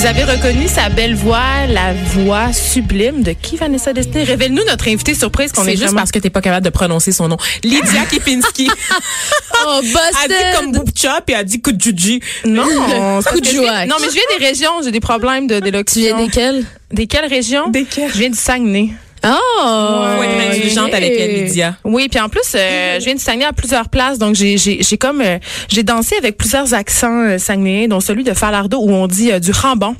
Vous avez reconnu sa belle voix, la voix sublime de qui, Vanessa Destin? Révèle-nous notre invité surprise qu'on C'est est juste vraiment... parce que t'es pas capable de prononcer son nom. Lydia Kipinski. Oh, a dit busted! comme Boupcha puis a dit Kudjuji. Non, joie. Non, mais je viens des régions, j'ai des problèmes de Tu d'élocution. viens desquels? Des quelles régions? Desquelles? Je viens du Saguenay. Oh! Faut être indulgente avec Lydia. Oui, puis en plus, euh, je viens du Saguenay à plusieurs places, donc j'ai j'ai j'ai comme euh, j'ai dansé avec plusieurs accents euh, dont celui de Falardeau où on dit euh, du rambon.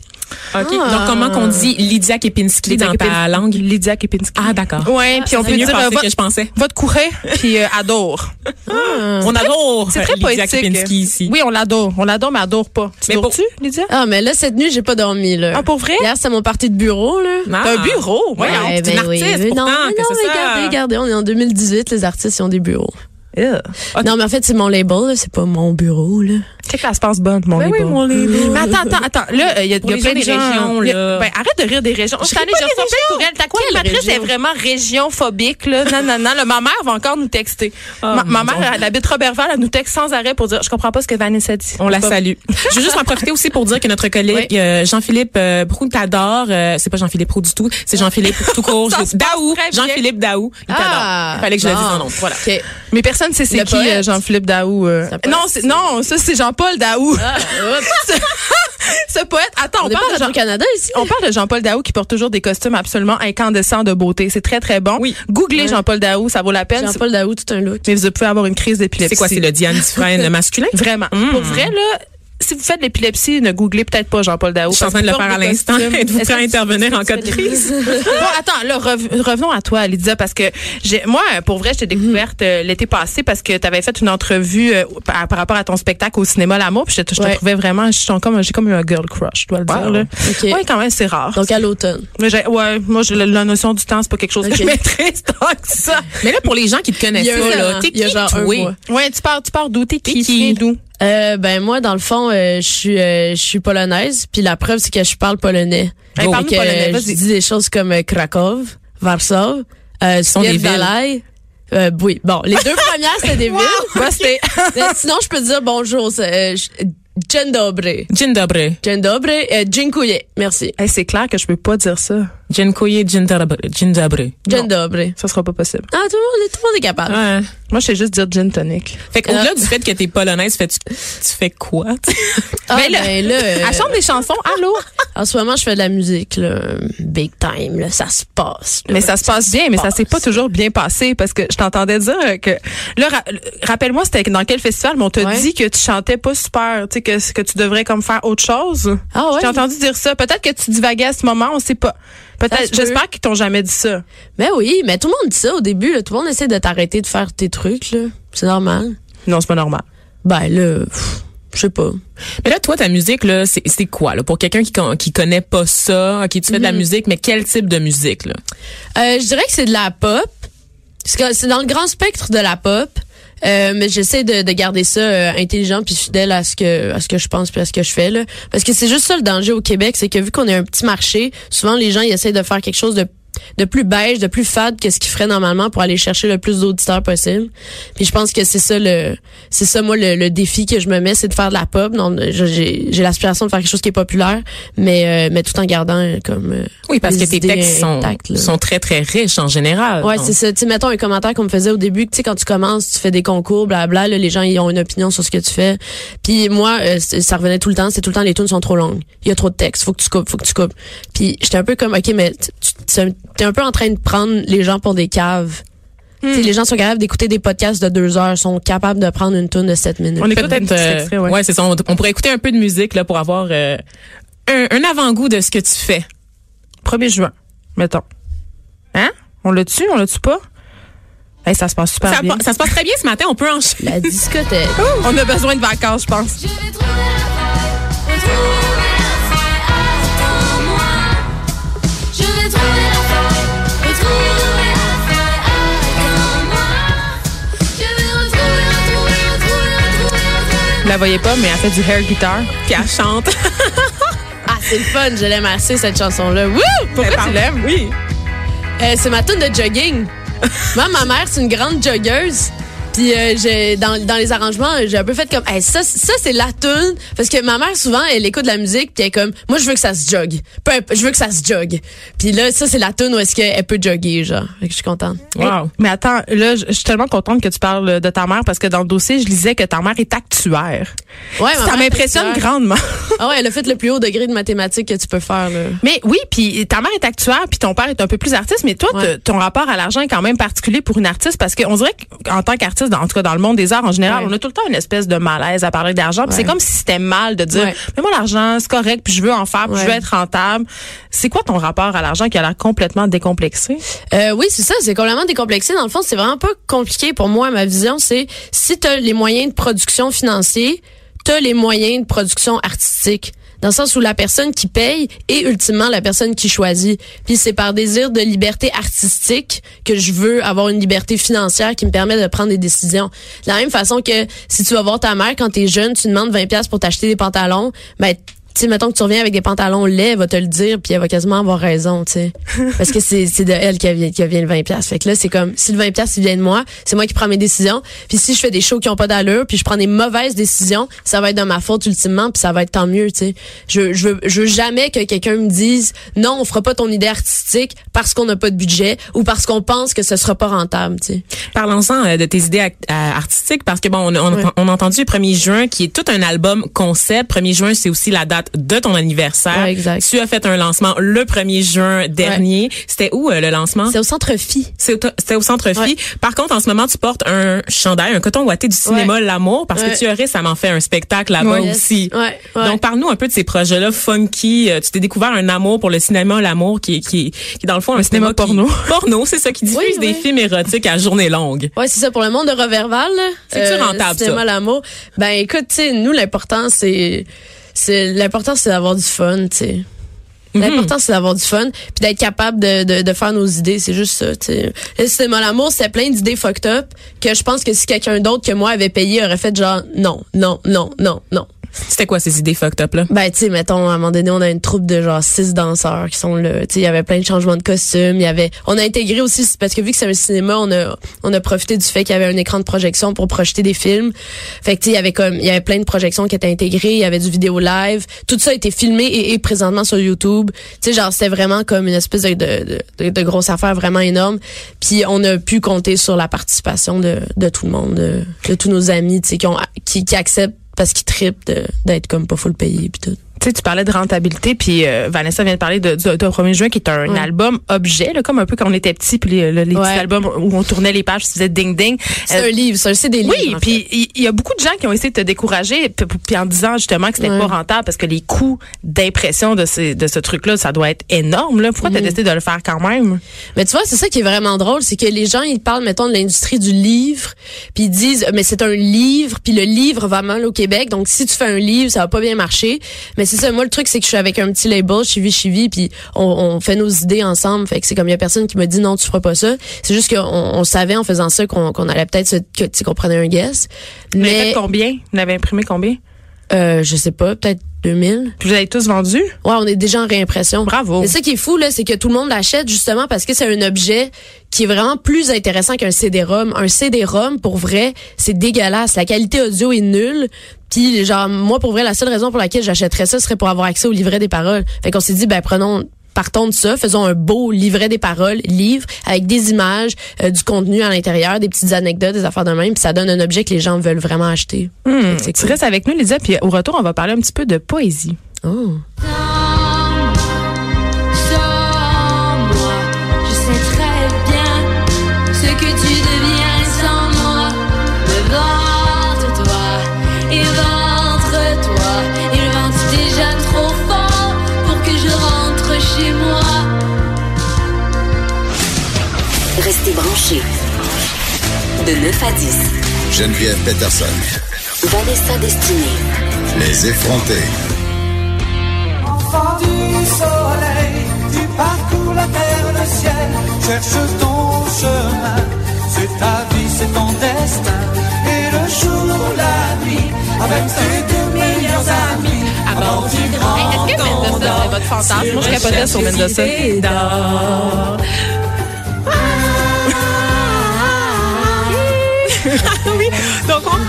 OK. Ah. Donc, comment qu'on dit Lydia Kipinski dans ta langue? Lydia Kepinski. Ah, d'accord. Ouais, puis on C'est peut mieux dire euh, que votre, je pensais. votre courret, puis euh, adore. On adore C'est très Lydia poétique. Kipinski ici. Oui, on l'adore. On l'adore, mais adore pas. Tu Mais pour- tu Lydia? Ah, mais là, cette nuit, j'ai pas dormi, là. Ah, pour vrai? Hier, c'était mon parti de bureau, là. Ah. T'as un bureau? Ouais, c'est une ben oui, artiste, mais pourtant, non, mais que non, c'est ça. regardez, regardez, on est en 2018, les artistes, ils ont des bureaux. Yeah. Non, mais en fait, c'est mon label, c'est pas mon bureau, là. Check la passe bonne, mon Ben oui, mon. Mais attends, attends, attends. Là, il y a, Pour y a plein de régions, là. Ben, arrête de rire des régions. Cette année, pas j'ai reçu courriels. Ta quoi, Quelle animatrice est vraiment région phobique, là? Non, non, non. Là, ma mère va encore nous texter. ma, ma mère, elle habite Robertval, elle nous texte sans arrêt pour dire, je comprends pas ce que Vanessa dit. On la salue. Je veux juste en profiter aussi pour dire que notre collègue euh, Jean-Philippe euh, t'adore. Euh, c'est pas Jean-Philippe Proux du tout, c'est Jean-Philippe tout court. Je- se Daou. Jean-Philippe Daou. Il t'adore. Ah, Il fallait que je le dise en nom. Voilà. Mais personne sait c'est qui, euh, Jean-Philippe Daou. euh? C'est. Non, c'est, non, ça, c'est Jean-Paul Daou. Ah. Ce poète. Attends, on, parle de Jean- Radio-Canada ici. On parle de Jean-Paul Daou qui porte toujours des costumes absolument incandescents de beauté. C'est très, très bon. Oui. Googlez Ouais. Jean-Paul Daou, ça vaut la peine. Jean-Paul Daou, tout un look. Mais vous pouvez avoir une crise d'épilepsie. C'est quoi, c'est le Diane Dufresne masculin? Vraiment. Mm. Pour vrai, là, si vous faites de l'épilepsie, ne googlez peut-être pas Jean-Paul Daou. Je suis en train de le faire à l'instant. Êtes-vous Est-ce prêt à intervenir en cas de crise? bon, attends, là, rev- revenons à toi, Lydia, parce que j'ai, moi, pour vrai, je t'ai découverte euh, l'été passé parce que tu avais fait une entrevue euh, par, par rapport à ton spectacle au cinéma L'amour, puis je, te- je te Ouais. trouvais vraiment, suis comme, j'ai comme eu un girl crush, je dois le dire. Wow. Là. OK. Ouais, quand même, c'est rare. Donc, à l'automne. Mais j'ai- ouais, moi, j'ai la, la notion du temps, c'est pas quelque chose Ok. que je maîtrise tant que ça. Mais là, pour les gens qui te connaissent Il y a pas, là, an. t'es Il y a qui, genre un toi? Ouais, tu pars, tu pars d'où? T'es qui? T'es d'où? Euh, ben moi, dans le fond, euh, je suis euh, je suis polonaise, puis la preuve c'est que je parle polonais. Hey, Donc, parle-nous polonais, euh, je dis des choses comme euh, Krakow, Warsaw, euh, sont des villes. Svierdalai. Euh, oui, bon, les deux premières c'était des villes. Busté. Mais sinon, je peux dire bonjour. c'est, Euh, Dzień dobry. Dzień dobry. Dzień dobry. Dziękuję. Merci. Hey, c'est clair que je peux pas dire ça. Dobry. Dzień dobry. Ça sera pas possible. Ah, tout le monde, tout le monde est capable. Ouais. Moi, je sais juste dire gin tonic. Fait qu'au-delà du fait que t'es polonaise, fais tu, tu fais quoi? Ah, Ben là, ben là, euh, Elle chante des chansons, allô? en ce moment, je fais de la musique, là, big time, là, ça se passe. là. Mais ça se passe bien, mais ça s'est pas toujours bien passé parce que je t'entendais dire que là, ra- rappelle-moi, c'était dans quel festival, mais on t'a Ouais. dit que tu chantais pas super, tu sais, que, que tu devrais comme faire autre chose. Ah ouais? Je t'ai entendu dire ça. Peut-être que tu divaguais à ce moment, on sait pas. Peut-être, j'espère qu'ils t'ont jamais dit ça. Mais oui, mais tout le monde dit ça au début, là. Tout le monde essaie de t'arrêter de faire tes trucs, là. C'est normal. Non, c'est pas normal. Ben là, je sais pas. Mais là, toi, ta musique, là, c'est c'est quoi, là? Pour quelqu'un qui, qui connaît pas ça, ok, tu fais de la musique, mais quel type de musique, là? Euh, je dirais que c'est de la pop. Parce que c'est dans le grand spectre de la pop. Euh, mais j'essaie de, de garder ça euh, intelligent puis fidèle à ce que à ce que je pense puis à ce que je fais là. Parce que c'est juste ça le danger au Québec c'est que vu qu'on est un petit marché souvent les gens ils essaient de faire quelque chose de de plus beige, de plus fade que ce qu'ils feraient normalement pour aller chercher le plus d'auditeurs possible. Puis je pense que c'est ça le c'est ça moi le, le défi que je me mets, c'est de faire de la pop. Je- j'ai j'ai l'aspiration de faire quelque chose qui est populaire, mais euh, mais tout en gardant euh, comme euh, Oui, parce que tes textes sont, intactes, sont très, très riches en général. Ouais, Donc, c'est ça. Tu sais, mettons un commentaire qu'on me faisait au début, que tu sais, quand tu commences, tu fais des concours, blabla, là, les gens, ils ont une opinion sur ce que tu fais. Puis moi, euh, ça revenait tout le temps, c'est tout le temps, les tunes sont trop longues. Il y a trop de texte, faut que tu coupes, faut que tu coupes. Puis j'étais un peu comme, OK, mais tu- tu t'es un peu en train de prendre les gens pour des caves. Sais, les gens sont capables d'écouter des podcasts de deux heures, sont capables de prendre une tune de sept minutes. On écoute un Peut-être, euh, extrait, ouais, ouais. c'est ça. On, on pourrait écouter un peu de musique là pour avoir euh, un, un avant-goût de ce que tu fais. 1er juin. Mettons. Hein? On l'a tu On l'a tu pas? Hey, ça se passe super Ça, bien. pa- ça se passe très bien ce matin. On peut enchaîner. La discothèque. On a besoin de vacances, je pense. La voyez pas, mais elle fait du air guitar. Puis elle chante. Ah, c'est le fun. Je l'aime assez, cette chanson-là. Wouh! Pourquoi tu l'aimes? Oui. Euh, c'est ma tune de jogging. Moi, ma mère, c'est une grande joggeuse. Puis euh, j'ai dans, dans les arrangements, j'ai un peu fait comme hey, ça ça c'est la tune parce que ma mère souvent elle écoute de la musique puis elle est comme moi je veux que ça se jogue. Je veux que ça se jogue. Puis là ça c'est la tune où est-ce qu'elle peut jogger genre. Fait que je suis contente. Wow. Mais attends, là, je suis tellement contente que tu parles de ta mère parce que dans le dossier, je lisais que ta mère est actuaire. Ouais, ma Ça m'impressionne grandement. Ah ouais, elle a fait le plus haut degré de mathématiques que tu peux faire là. Mais oui, puis ta mère est actuaire, puis ton père est un peu plus artiste, mais toi, Ouais. ton rapport à l'argent est quand même particulier pour une artiste parce qu'on dirait qu'en tant qu'artiste, dans- en tout cas dans le monde des arts en général, Ouais. on a tout le temps une espèce de malaise à parler d'argent. Ouais. c'est comme si c'était mal de dire, mais moi l'argent c'est correct, puis je veux en faire, puis je veux être rentable. C'est quoi ton rapport à l'argent qui a l'air complètement décomplexé? Euh, oui, c'est ça, c'est complètement décomplexé. Dans le fond, c'est vraiment pas compliqué pour moi. Ma vision, c'est si tu as les moyens de production financiers, tu as les moyens de production artistique. Dans le sens où la personne qui paye est ultimement la personne qui choisit. Puis c'est par désir de liberté artistique que je veux avoir une liberté financière qui me permet de prendre des décisions. De la même façon que si tu vas voir ta mère quand t'es jeune, tu demandes 20 pièces pour t'acheter des pantalons, ben tu sais, mettons que tu reviens avec des pantalons laids, elle va te le dire, puis elle va quasiment avoir raison, tu sais. Parce que c'est, c'est de elle qui vient, qui vient le 20 pièces. Fait que là, c'est comme, si le 20 pièces il vient de moi, c'est moi qui prends mes décisions. Puis si je fais des shows qui ont pas d'allure, puis je prends des mauvaises décisions, ça va être de ma faute ultimement, puis ça va être tant mieux, tu sais. Je, je, veux, je veux jamais que quelqu'un me dise, non, on fera pas ton idée artistique parce qu'on n'a pas de budget ou parce qu'on pense que ce sera pas rentable, tu sais. Parlons-en euh, de tes idées euh, artistiques parce que bon, on, on, Ouais. on a entendu le 1er juin qui est tout un album concept. 1er juin, c'est aussi la date de ton anniversaire. Ouais, exact. Tu as fait un lancement le 1er juin dernier. C'était où euh, le lancement? C'est au centre Phi. C'était au Centre Phi. Ouais. Par contre, en ce moment, tu portes un chandail, un coton ouaté du cinéma L'Amour parce que tu as récemment fait un spectacle là-bas aussi. Donc, parle-nous un peu de ces projets-là funky. Euh, Tu t'es découvert un amour pour le cinéma L'Amour qui, est- qui, est- qui est dans le fond un cinéma cinéma porno. Qui, porno, c'est ça, qui diffuse Oui, des films érotiques à journée longue. Ouais, c'est ça pour le monde de Reverval. C'est-tu rentable, cinéma ça? l'amour? Ben écoute, nous l'important c'est c'est l'important c'est d'avoir du fun, tu sais. Mhm. L'important c'est d'avoir du fun puis d'être capable de, de, de faire nos idées, c'est juste ça. Le cinéma l'amour, c'est plein d'idées fucked up que je pense que si quelqu'un d'autre que moi avait payé aurait fait genre non, non, non, non, non. C'était quoi ces idées fucked up là? Ben, tu sais, mettons, à un moment donné, on a une troupe de genre six danseurs qui sont là. Tu sais, il y avait plein de changements de costumes. Il y avait, on a intégré aussi, parce que vu que c'est un cinéma, on a, on a profité du fait qu'il y avait un écran de projection pour projeter des films. Fait que, tu sais, il y avait comme, il y avait plein de projections qui étaient intégrées. Il y avait du vidéo live. Tout ça a été filmé et présentement sur YouTube. Tu sais, c'était vraiment comme une espèce de, grosse affaire vraiment énorme. Puis on a pu compter sur la participation de, tout le monde, de, tous nos amis, qui acceptent parce qu'ils trippent de- d'être comme pas full payé. Tu sais, tu parlais de rentabilité, puis euh, Vanessa vient de parler de, de, de 1er juin, qui est un album objet, là, comme un peu quand on était petit, puis les, les, les Ouais. petits albums où on tournait les pages, tu faisais ding ding. C'est Euh, un livre, c'est des livres. oui, puis il y, a beaucoup de gens qui ont essayé de te décourager, puis en disant justement que c'était pas rentable parce que les coûts d'impression de, ces, de ce truc-là, ça doit être énorme. Là. Pourquoi Mm. t'as décidé de le faire quand même? Mais tu vois, c'est ça qui est vraiment drôle, c'est que les gens ils parlent mettons de l'industrie du livre, puis ils disent mais c'est un livre, puis le livre va mal au Québec, donc si tu fais un livre, ça va pas bien marcher. Mais c'est ça, moi le truc c'est que je suis avec un petit label Chivi Chivi, puis on, on fait nos idées ensemble, fait que c'est comme il y a personne qui me dit non, tu feras pas ça. C'est juste qu'on on savait en faisant ça qu'on allait peut-être se que tu sais, qu'on prenait un guess. Mais fait combien? Vous avez imprimé combien? euh, je sais pas, peut-être 2000. Puis vous avez tous vendu? Ouais, on est déjà en réimpression. Bravo. Mais ça qui est fou, là, c'est que tout le monde l'achète justement parce que c'est un objet qui est vraiment plus intéressant qu'un CD-ROM. Un CD-ROM, pour vrai, c'est dégueulasse. La qualité audio est nulle. Puis, genre, moi, pour vrai, la seule raison pour laquelle j'achèterais ça serait pour avoir accès au livret des paroles. Fait qu'on s'est dit, ben, prenons partons de ça, faisons un beau livret des paroles, livre, avec des images, euh, du contenu à l'intérieur, des petites anecdotes, des affaires de même, puis ça donne un objet que les gens veulent vraiment acheter. C'est tu cool. restes avec nous, Lydia, puis au retour, on va parler un petit peu de poésie. Oh. Restez branchés. De 9 à 10. Geneviève Peterson. Vanessa Destinée. Les effrontés. Enfant du soleil, tu parcours la terre, le ciel, cherche ton chemin. C'est ta vie, c'est ton destin. Et le jour, la nuit, avec tes deux meilleurs amis. Avant du grand Est-ce que Mendoza, c'est votre fantasme? Moi, je capotais sur Mendoza. Oui, donc on prend.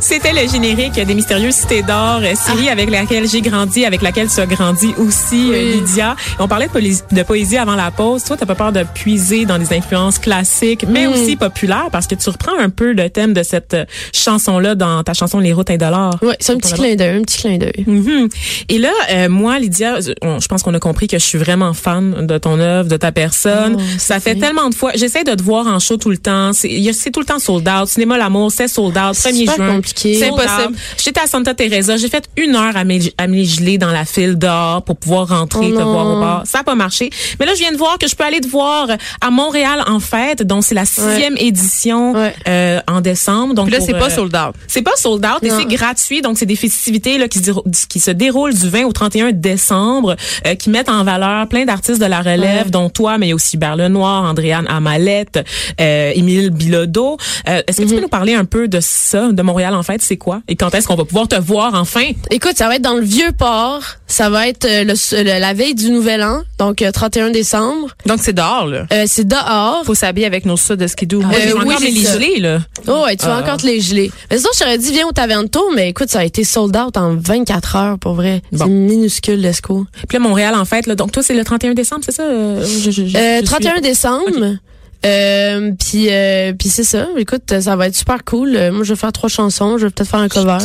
C'était le générique des Mystérieuses Cités d'Or, euh, série avec laquelle j'ai grandi, avec laquelle tu as grandi aussi, euh, Lydia. On parlait de, poésie- de poésie avant la pause. Toi, t'as pas peur de puiser dans des influences classiques, mais aussi populaires, parce que tu reprends un peu le thème de cette euh, chanson-là dans ta chanson Les routes indolores. Ouais, c'est un petit clin d'œil, un petit clin d'œil. Mhm. Et là, euh, moi, Lydia, on- je pense qu'on a compris que je suis vraiment fan de ton œuvre, de ta personne. Oh, ça fait tellement de fois. J'essaie de te voir en show tout le temps. C'est tout le temps sold out. Cinéma L'amour, c'est sold out. C'est 1er super juin. Compliqué. C'est impossible. J'étais à Santa Teresa. J'ai fait une heure à me, geler dans la file dehors pour pouvoir rentrer, Oh te voir au bar. Ça n'a pas marché. Mais là, je viens de voir que je peux aller te voir à Montréal en fête. Donc, c'est la sixième édition Ouais. euh, en décembre. Donc, Puis là, c'est pas euh, sold out. c'est pas sold out, mais Non. c'est gratuit. Donc, c'est des festivités là, qui, se déro- qui se déroulent du 20 au 31 décembre, euh, qui mettent en valeur plein d'artistes de la relève, Ouais. dont toi, mais aussi Hubert Lenoir, Andréane Amalette, euh, Émile Bilodeau. Euh, Est-ce que tu peux nous parler un peu de ça, de Montréal en fait? C'est quoi? Et quand est-ce qu'on va pouvoir te voir enfin? Écoute, ça va être dans le vieux port. Ça va être euh, le, le- la veille du Nouvel An, donc euh, 31 décembre. Donc, c'est dehors, là? Euh, c'est dehors. Faut s'habiller avec nos sous de skidoo. Moi, Euh, j'ai oui, encore ça. gelés, là. Oh, ouais, tu vas encore te les geler. Mais sinon, je t'aurais dit, viens au Tavento, mais écoute, ça a été sold out en 24 heures, pour vrai. Bon. C'est minuscule, l'ESCO. Puis là, Montréal en fait, là, donc toi, c'est le 31 décembre, c'est ça? Euh, je- je- je- Euh, je 31 suis- décembre. Euh, puis euh, puis c'est ça. Écoute, ça va être super cool. Euh, moi, je vais faire trois chansons. Je vais peut-être faire un cover.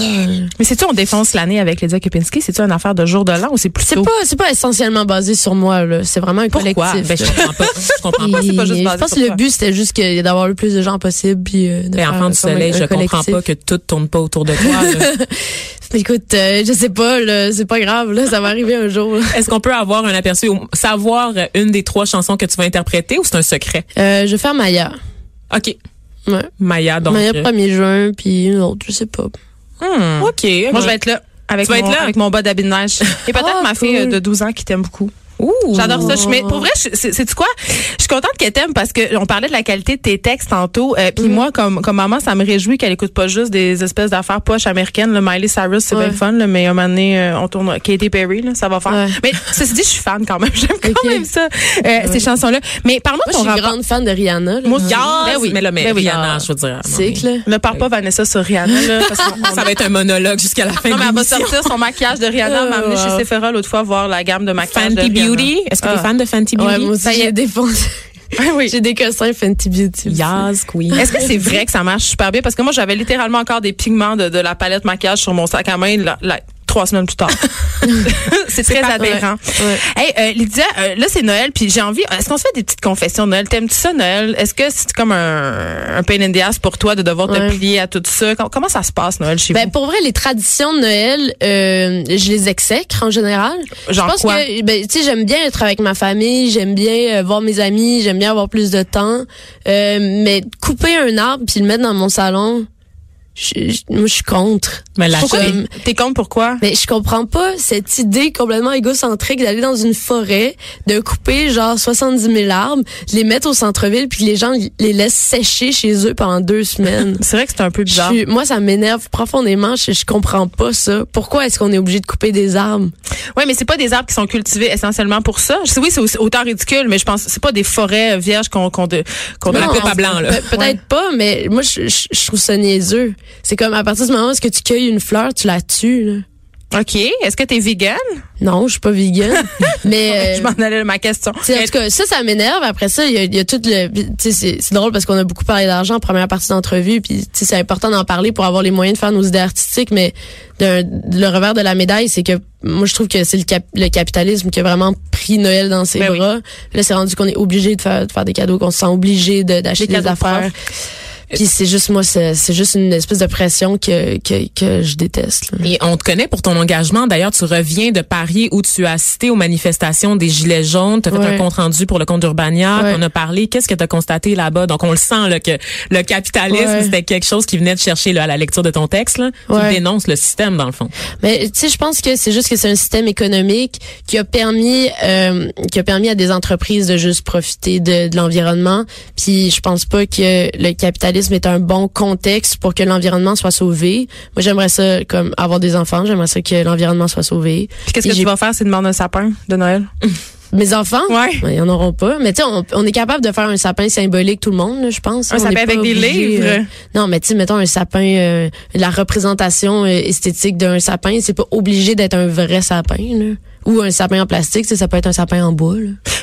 Mais c'est-tu, on défonce l'année avec Lydia Kepinski? C'est-tu une affaire de jour de l'an ou c'est C'est plutôt... pas c'est pas essentiellement basé sur moi. C'est vraiment un Pourquoi? collectif. Ben, je comprends pas. Je comprends pas. c'est pas juste basé je pense sur que le but c'était juste d'avoir le plus de gens possible puis euh, de Ben, faire enfant du un- soleil, un je comprends collectif. pas que tout tourne pas autour de toi. Écoute, euh, je sais pas là, c'est pas grave là, ça va arriver un jour. Est-ce qu'on peut avoir un aperçu, ou savoir euh, une des trois chansons que tu vas interpréter ou c'est un secret? Euh, je vais faire Maya. OK. Ouais. Maya, donc. Maya euh, 1er juin puis une autre, je sais pas. Hmm. OK. Moi, je vais être là. Avec Tu vas mon, être là? avec mon bas d'habit de neige. Et peut-être Ah, ma fille cool. euh, de 12 ans qui t'aime beaucoup. Ouh. J'adore ça. Je- mais pour vrai, je- c'est c'est quoi? Je suis contente qu'elle t'aime parce que on parlait de la qualité de tes textes tantôt. Euh, Mm-hmm. Puis moi, comme comme maman, ça me réjouit qu'elle écoute pas juste des espèces d'affaires poches américaines. Le Miley Cyrus, c'est Ouais. bien fun. Là, mais un moment donné, euh, on tourne Katy Perry, là, ça va faire. Ouais. Mais ceci dit, je suis fan quand même. J'aime quand même ça, euh, ces chansons-là. Mais parle-moi de Moi, ton je suis grande fan de Rihanna. là. Moi aussi. Yes, Ben oui. mais là, mais Ben oui. Rihanna, je veux dire. à là. Ne parle pas Vanessa sur Rihanna là, parce qu'on- on Ça va être un monologue jusqu'à la fin Non, mais elle va sortir son maquillage de Rihanna. Elle m'a amené Oh, chez wow. Sephora l'autre fois voir la gamme de maquillage de Fenty Rihanna. Beauty? Est-ce que tu es Ah. fan de Fenty Beauty? Ouais, moi aussi, j'ai défoncé. Ah oui. J'ai des cossins Fenty Beauty. Yes, queen. Est-ce que c'est vrai que ça marche super bien? Parce que moi, j'avais littéralement encore des pigments de, de la palette maquillage sur mon sac à main la- la- trois semaines plus tard. c'est très pas- aberrant. ouais. Hey, euh, Lydia, euh, là, c'est Noël, puis j'ai envie... Est-ce qu'on se fait des petites confessions Noël? T'aimes-tu ça, Noël? Est-ce que c'est comme un, un pain in the ass pour toi de devoir Ouais. te plier à tout ça? Com- Comment ça se passe, Noël, chez Ben, pour vrai, les traditions de Noël, euh, je les exècre en général. vous? Genre je pense quoi? que, ben, tu sais, j'aime bien être avec ma famille, j'aime bien voir mes amis, j'aime bien avoir plus de temps. Mais couper un arbre puis le mettre dans mon salon, je, je- moi, je suis contre. Mais la Pourquoi? T'es contre pourquoi? Mais je comprends pas cette idée complètement égocentrique d'aller dans une forêt, de couper genre 70 000 arbres, de les mettre au centre-ville puis les gens les laissent sécher chez eux pendant deux semaines. C'est vrai que c'est un peu Je bizarre. suis- moi, ça m'énerve profondément. Je, je comprends pas ça. Pourquoi est-ce qu'on est obligé de couper des arbres? Oui, mais c'est pas des arbres qui sont cultivés essentiellement pour ça. Je sais, oui, c'est autant ridicule, mais je pense c'est pas des forêts euh, vierges qu'on qu'on de- qu'on Non, de- la coupe à blanc, là. Pe- Peut-être pas, mais moi, je, je- je trouve ça niaiseux. C'est comme à partir du moment où est-ce que tu cueilles une fleur, tu la tues. Là. OK. Est-ce que t'es vegan? Non, je suis pas vegan. mais Je euh, m'en allais à ma question. tu en tout cas, ça, ça m'énerve. Après ça, il y a, il y a tout le. tu C'est drôle parce qu'on a beaucoup parlé d'argent en première partie d'entrevue, puis tu c'est important d'en parler pour avoir les moyens de faire nos idées artistiques. Mais le revers de la médaille, c'est que moi, je trouve que c'est le, cap- le capitalisme qui a vraiment pris Noël dans ses Ben oui. bras. Là, c'est rendu qu'on est obligé de faire, de faire des cadeaux, qu'on se sent obligé de- d'acheter Des des, affaires. Puis c'est juste moi, c'est c'est juste une espèce de pression que que, que je déteste. là. Et on te connaît pour ton engagement. D'ailleurs, tu reviens de Paris où tu as assisté aux manifestations des Gilets jaunes. Tu as fait Ouais. un compte-rendu pour le compte d'Urbania. Ouais. On a parlé. Qu'est-ce que tu as constaté là-bas? Donc, on le sent là, que le capitalisme, Ouais. c'était quelque chose qui venait de chercher là, à la lecture de ton texte. Là. Tu dénonces le système, dans le fond. Mais tu sais, je pense que c'est juste que c'est un système économique qui a permis euh, qui a permis à des entreprises de juste profiter de, de l'environnement. Puis je pense pas que le capitalisme est un bon contexte pour que l'environnement soit sauvé. Moi, j'aimerais ça comme avoir des enfants. J'aimerais ça que l'environnement soit sauvé. Puis qu'est-ce que tu vas faire, c'est demander un sapin de Noël? Mes enfants, Ouais. ben, ils en auront pas. Mais tu sais, on, on est capable de faire un sapin symbolique tout le monde, là, je pense. Un On sapin avec des livres? euh, non, mais tu sais, mettons un sapin, euh, la représentation euh, esthétique d'un sapin, c'est pas obligé d'être un vrai sapin, là. Ou un sapin en plastique, ça peut être un sapin en bois.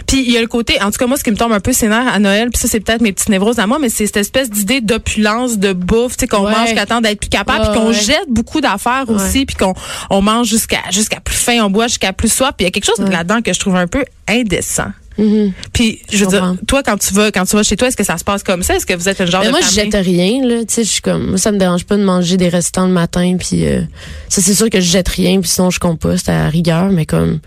Puis il y a le côté, en tout cas moi, ce qui me tombe un peu sénère à Noël, puis ça c'est peut-être mes petites névroses à moi, mais c'est cette espèce d'idée d'opulence, de bouffe, tu sais, qu'on Ouais. mange temps d'être plus capable, puis qu'on ouais. jette beaucoup d'affaires Ouais. aussi, puis qu'on on mange jusqu'à jusqu'à plus faim, on boit jusqu'à plus soif, puis il y a quelque chose là-dedans que je trouve un peu indécent. Mhm. Puis je Je veux dire, toi quand tu vas quand tu vas chez toi, est-ce que ça se passe comme ça? Est-ce que vous êtes le genre Mais de moi, je jette rien, là. Tu sais, je suis comme, moi, ça me dérange pas de manger des restants le matin, puis euh, ça, c'est sûr que je jette rien, puis sinon je composte à rigueur, mais comme,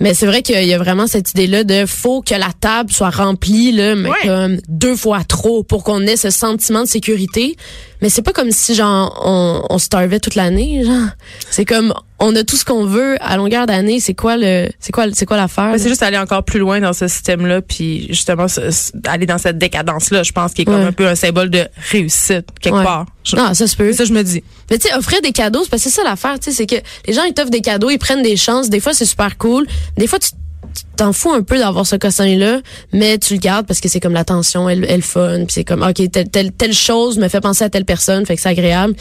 mais c'est vrai qu'il y a vraiment cette idée-là de faut que la table soit remplie, là, mais Ouais. comme deux fois trop pour qu'on ait ce sentiment de sécurité. Mais c'est pas comme si genre on, on starvait toute l'année, genre. C'est comme on a tout ce qu'on veut à longueur d'année. C'est quoi le, c'est quoi, c'est quoi l'affaire c'est juste aller encore plus loin dans ce système-là, puis justement ce- ce- aller dans cette décadence-là, je pense, qui est comme Ouais. un peu un symbole de réussite quelque Ouais. part. Je- Non, ça se peut. c'est ça je me dis. Mais tu sais, offrir des cadeaux, c'est parce que c'est ça l'affaire, tu sais, c'est que les gens ils t'offrent des cadeaux, ils prennent des chances. Des fois, c'est super cool. Des fois, tu tu t'en fous un peu d'avoir ce cossin-là, mais tu le gardes parce que c'est comme l'attention, elle, elle fun, puis c'est comme ok telle, telle telle chose me fait penser à telle personne, fait que c'est agréable.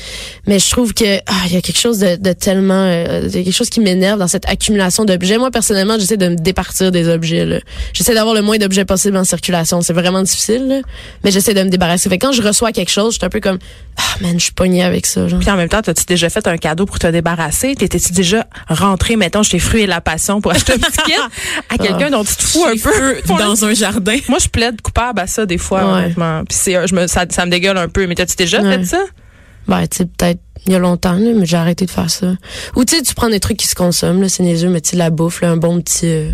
Mais je trouve que ah, il y a quelque chose de, de tellement, euh, il y a quelque chose qui m'énerve dans cette accumulation d'objets. Moi personnellement, j'essaie de me départir des objets. là. J'essaie d'avoir le moins d'objets possible en circulation. C'est vraiment difficile, là, mais j'essaie de me débarrasser. Fait que quand je reçois quelque chose, je suis un peu comme ah man, je suis pognée avec ça. Genre. Puis en même temps, as-tu déjà fait un cadeau pour te débarrasser? T'étais-tu déjà rentré, mettons, chez Fruits et la Passion pour acheter un petit kit? Quelqu'un dont tu te fous un peu? Dans un jardin. Moi, je plaide coupable à ça des fois, Ouais. honnêtement. Puis c'est, je me, ça, ça me dégueule un peu. Mais t'as-tu déjà Ouais. fait ça? Ben, tu sais, peut-être il y a longtemps, là, mais j'ai arrêté de faire ça. Ou tu sais, tu prends des trucs qui se consomment, là, c'est niaiseux, mais tu sais, la bouffe, là, un bon petit, euh,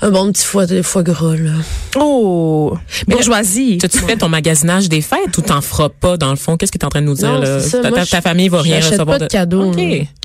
un bon petit foie, foie gras, là. Oh! Bourgeoisie. Tu fait ton magasinage des fêtes ou t'en feras pas, dans le fond? Qu'est-ce que tu es en train de nous dire? Non, là? ça. Ta, Moi, ta- famille va rien recevoir pas de cadeaux.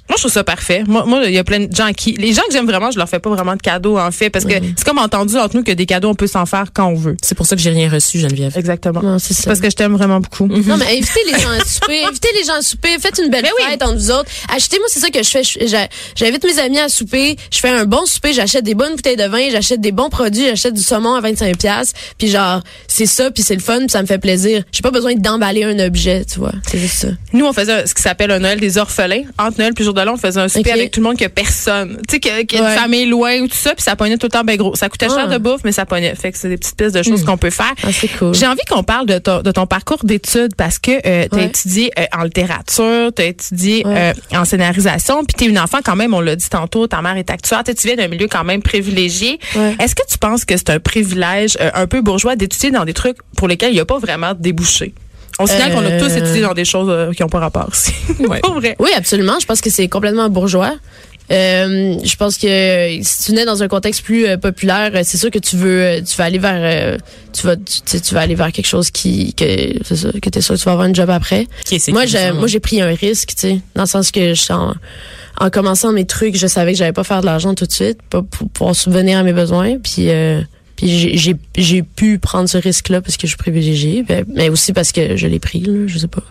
Moi, je trouve ça parfait. Moi, moi, il y a plein de gens qui, les gens que j'aime vraiment, je leur fais pas vraiment de cadeaux, en fait, parce que c'est comme entendu entre nous que des cadeaux, on peut s'en faire quand on veut. C'est pour ça que j'ai rien reçu, Geneviève. Exactement. Non, c'est ça. Parce que je t'aime vraiment beaucoup. Non, mais invitez les gens à souper, invitez les gens à souper, faites une belle Ben oui. fête entre vous autres. Achetez-moi, c'est ça que je fais. J'invite mes amis à souper, je fais un bon souper, j'achète des bonnes bouteilles de vin, j'achète des bons produits, j'achète du saumon à 25 pièces, puis genre c'est ça, puis c'est le fun, puis ça me fait plaisir. J'ai pas besoin d'emballer un objet, tu vois. C'est juste ça. Nous, on faisait ce qui s'appelle un Noël des orphelins. Entre Noël puis jour de on faisait un souper avec tout le monde que personne. Tu sais, que- qu'il y a Ouais. une famille loin ou tout ça, puis ça pognait tout le temps ben gros. Ça coûtait cher Ah. de bouffe, mais ça pognait. Fait que c'est des petites pistes de choses qu'on peut faire. Ah, c'est cool. J'ai envie qu'on parle de ton, de ton parcours d'études parce que euh, tu as Ouais. étudié euh, en littérature, tu as étudié Ouais. euh, en scénarisation, puis tu es une enfant quand même, on l'a dit tantôt, ta mère est actuaire, tu viens d'un milieu quand même privilégié. Est-ce que tu penses que c'est un privilège euh, un peu bourgeois d'étudier dans des trucs pour lesquels il n'y a pas vraiment de débouché? On signale qu'on a tous Euh. étudié dans des choses euh, qui n'ont pas rapport aussi. Ouais. Pas vrai. Oui, absolument. Je pense que c'est complètement bourgeois. Euh, je pense que si tu nais dans un contexte plus euh, populaire, c'est sûr que tu veux, tu vas aller vers, euh, tu vas, tu, tu sais, tu vas aller vers quelque chose qui, que c'est ça, que t'es sûr que tu vas avoir un job après. Qui est Moi, j'ai, moi, j'ai pris un risque, tu sais, dans le sens que je, en, en commençant mes trucs, je savais que j'allais pas faire de l'argent tout de suite, pas pour pouvoir subvenir à mes besoins, puis. Puis j'ai pu prendre ce risque-là parce que je suis privilégiée, ben, mais aussi parce que je l'ai pris, là, je sais pas.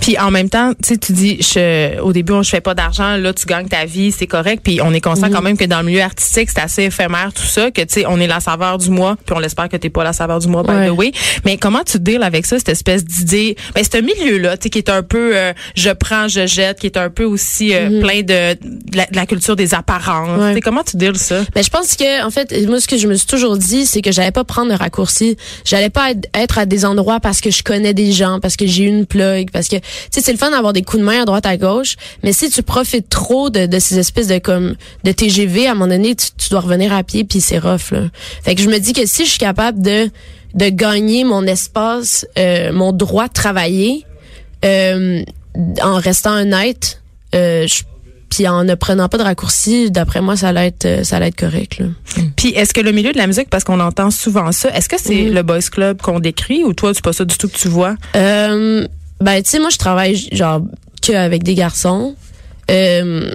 Puis en même temps, tu sais, tu dis, je, au début, on, je fais pas d'argent, là, tu gagnes ta vie, c'est correct. Puis on est conscient quand même que dans le milieu artistique, c'est assez éphémère tout ça, que tu sais, on est la saveur du mois, puis on l'espère que t'es pas la saveur du mois, by Ouais. the way. Mais comment tu deals avec ça, cette espèce d'idée, ben c'est un milieu-là, tu sais, qui est un peu, euh, je prends, je jette, qui est un peu aussi euh, plein de, de, la, de la culture des apparences. Ouais. Tu sais, comment tu deals ça? Mais je pense que en fait, moi ce que je me suis toujours dit, c'est que j'allais pas prendre le raccourci. J'allais pas être, être à des endroits parce que je connais des gens, parce que j'ai une plug, parce parce que tu sais c'est le fun d'avoir des coups de main à droite à gauche, mais si tu profites trop de, de ces espèces de comme de TGV à un moment donné, tu, tu dois revenir à pied puis c'est rough là. Fait que je me dis que si je suis capable de de gagner mon espace, euh, mon droit de travailler euh, en restant honnête, euh, je- puis en ne prenant pas de raccourcis, d'après moi ça allait être euh, ça allait être correct là. Puis est-ce que le milieu de la musique, parce qu'on entend souvent ça, est-ce que c'est Mhm. le boys club qu'on décrit ou toi, c'est pas ça du tout que tu vois? Euh, ben, tu sais, moi, je travaille genre que avec des garçons. Euh,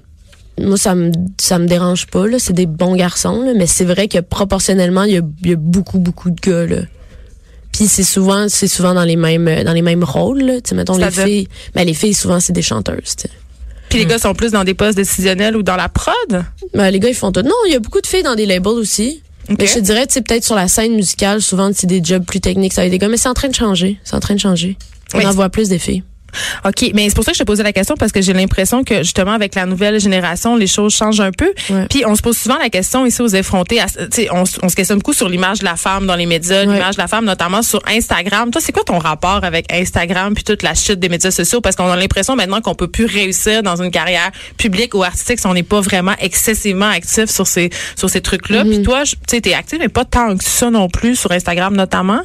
moi, ça me ça me dérange pas là. C'est des bons garçons là, mais c'est vrai que proportionnellement, il y a, y a beaucoup beaucoup de gars là. Puis c'est souvent c'est souvent dans les mêmes euh, dans les mêmes rôles là. Tu sais, mettons les filles. Ben les filles souvent c'est des chanteuses. tu sais. Puis les gars sont plus dans des postes décisionnels ou dans la prod? Ben, les gars ils font tout. Non, il y a beaucoup de filles dans des labels aussi. Mais je te dirais, tu sais, peut-être sur la scène musicale, souvent c'est des jobs plus techniques, ça avec des gars, mais c'est en train de changer. C'est en train de changer. On en voit plus des filles. OK, mais c'est pour ça que je te posais la question parce que j'ai l'impression que justement avec la nouvelle génération, les choses changent un peu. Ouais. Puis on se pose souvent la question ici aux effrontés, à- tu on, on se questionne beaucoup sur l'image de la femme dans les médias, Ouais. l'image de la femme notamment sur Instagram. Toi, c'est quoi ton rapport avec Instagram puis toute la chute des médias sociaux? Parce qu'on a l'impression maintenant qu'on peut plus réussir dans une carrière publique ou artistique si on n'est pas vraiment excessivement actif sur ces sur ces trucs-là. Mm-hmm. Puis toi, tu sais, t'es active mais pas tant que ça non plus sur Instagram notamment?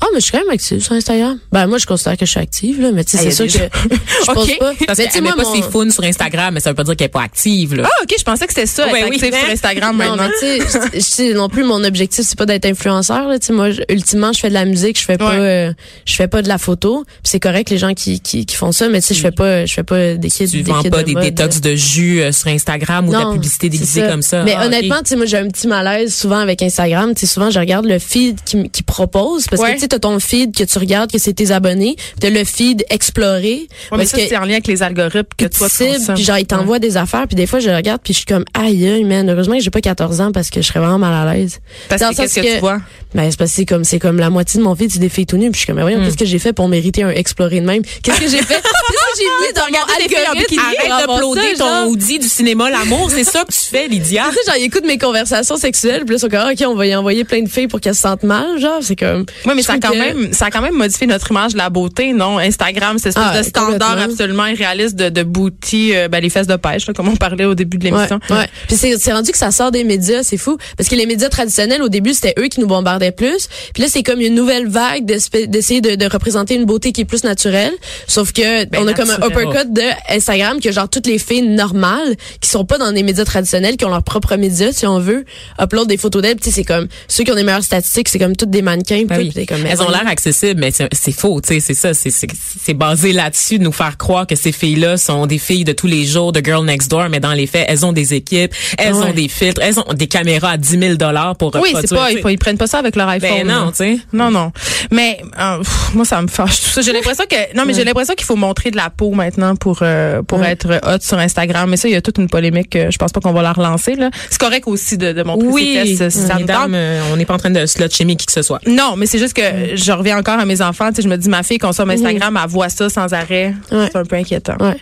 Ah, mais je suis quand même active sur Instagram. Ben, moi, je considère que je suis active, là, mais tu sais, Ah, c'est sûr que je Ok. pas. Parce Mais tu moi, pas ses mon- founes sur Instagram, mais ça veut pas dire qu'elle est pas active, là. Ah, OK, je pensais que c'était ça, être oui, actif mais- sur Instagram Non, maintenant. tu sais, non plus mon objectif c'est pas d'être influenceur là, tu sais moi ultimement je fais de la musique, je fais pas euh, je fais pas de la photo, Puis c'est correct les gens qui, qui qui font ça mais tu sais je fais pas je fais pas des kits Tu des vends pas de des mode. détox de jus euh, sur Instagram ou de la publicité déguisée comme ça. Mais Ah, honnêtement, tu sais, moi, j'ai un petit malaise souvent avec Instagram. Tu sais, souvent, je regarde le feed qui, propose parce que tu t'as ton feed que tu regardes, que c'est tes abonnés. T'as le feed explorer. Ouais, mais parce ça, que c'est en lien avec les algorithmes que toi, tu tu cibles, puis genre, ils t'envoient des affaires, puis des fois, je regarde, puis je suis comme, aïe, man, heureusement que j'ai pas 14 ans parce que je serais vraiment mal à l'aise. Parce Dans que qu'est-ce que tu vois? Ben, c'est parce que c'est comme, c'est comme la moitié de mon feed, c'est des filles tout nues, puis je suis comme, mais voyons, qu'est-ce que j'ai fait pour mériter un explorer de même? Qu'est-ce que j'ai fait? J'ai mis dans mon algorithme? Arrête d'uploader ça, ton Audi du cinéma L'amour, c'est ça que tu fais, Lydia. Tu sais, genre, ils écoutent mes conversations sexuelles, puis là, ils sont comme, OK, on va y envoyer plein de filles pour qu'elles se sentent mal, genre, c'est comme. Oui, mais ça a quand que- même, ça a quand même modifié notre image de la beauté, non? Instagram, c'est cette Ah, espèce de standard absolument irréaliste de, de booty, euh, ben, les fesses de pêche, là, comme on parlait au début de l'émission. ouais. Puis c'est c'est rendu que ça sort des médias, c'est fou. Parce que les médias traditionnels, au début, c'était eux qui nous bombardaient plus. Puis là, c'est comme une nouvelle vague d'essayer de, de représenter une beauté qui est plus naturelle. Sauf que Ben, on a comme un uppercut de Instagram que genre toutes les filles normales qui sont pas dans des médias traditionnels, qui ont leurs propres médias, si on veut, upload des photos d'elles. Tu sais, c'est comme ceux qui ont des meilleures statistiques, c'est comme toutes des mannequins. Ben oui. Comme, Elles ont l'air accessibles, mais c'est faux, tu sais, c'est ça, c'est- basé là-dessus de nous faire croire que ces filles-là sont des filles de tous les jours, de Girl Next Door, mais dans les faits, elles ont des équipes, elles Ouais. ont des filtres, elles ont des caméras à 10 000 dollars pour Oui, c'est pas, ils, ils prennent pas ça avec leur iPhone. Ben non, tu sais. Non, non. Mais euh, pff, moi, ça me fâche tout ça. J'ai l'impression que non, mais j'ai l'impression qu'il faut montrer de la peau maintenant pour euh, pour Ouais. être hot sur Instagram. Mais ça, il y a toute une polémique. euh, je pense pas qu'on va la relancer là. C'est correct aussi de, de montrer Oui, ses si ça mesdames, euh, on n'est pas en train de chimie qui que ce soit. Non, mais c'est juste que je reviens encore à mes enfants. Tu sais, je me dis, ma fille consomme Instagram, elle voit ça sans arrêt. Ouais. C'est un peu inquiétant. Ouais.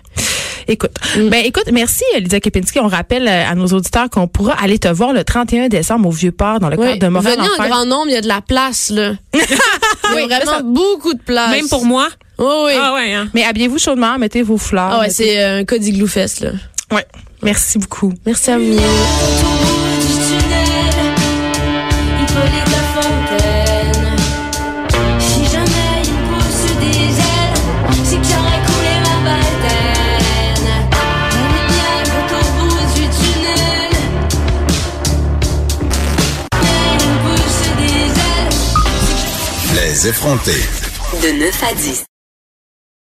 Écoute, ben écoute, merci euh, Lydia Kepinski. On rappelle euh, à nos auditeurs qu'on pourra aller te voir le 31 décembre au Vieux-Port dans le Ouais. cadre de Montréal Venez en Fête. grand nombre, il y a de la place, là. Il y a Oui, vraiment ça- beaucoup de place. Même pour moi. Oh, oui. Ah ouais, hein. Mais habillez-vous chaudement, mettez vos fleurs. Ah ouais, mettez- c'est euh, un code Igloo Fest, là. Ouais. Merci beaucoup. Merci à vous. Les effrontés. De 9 à 10.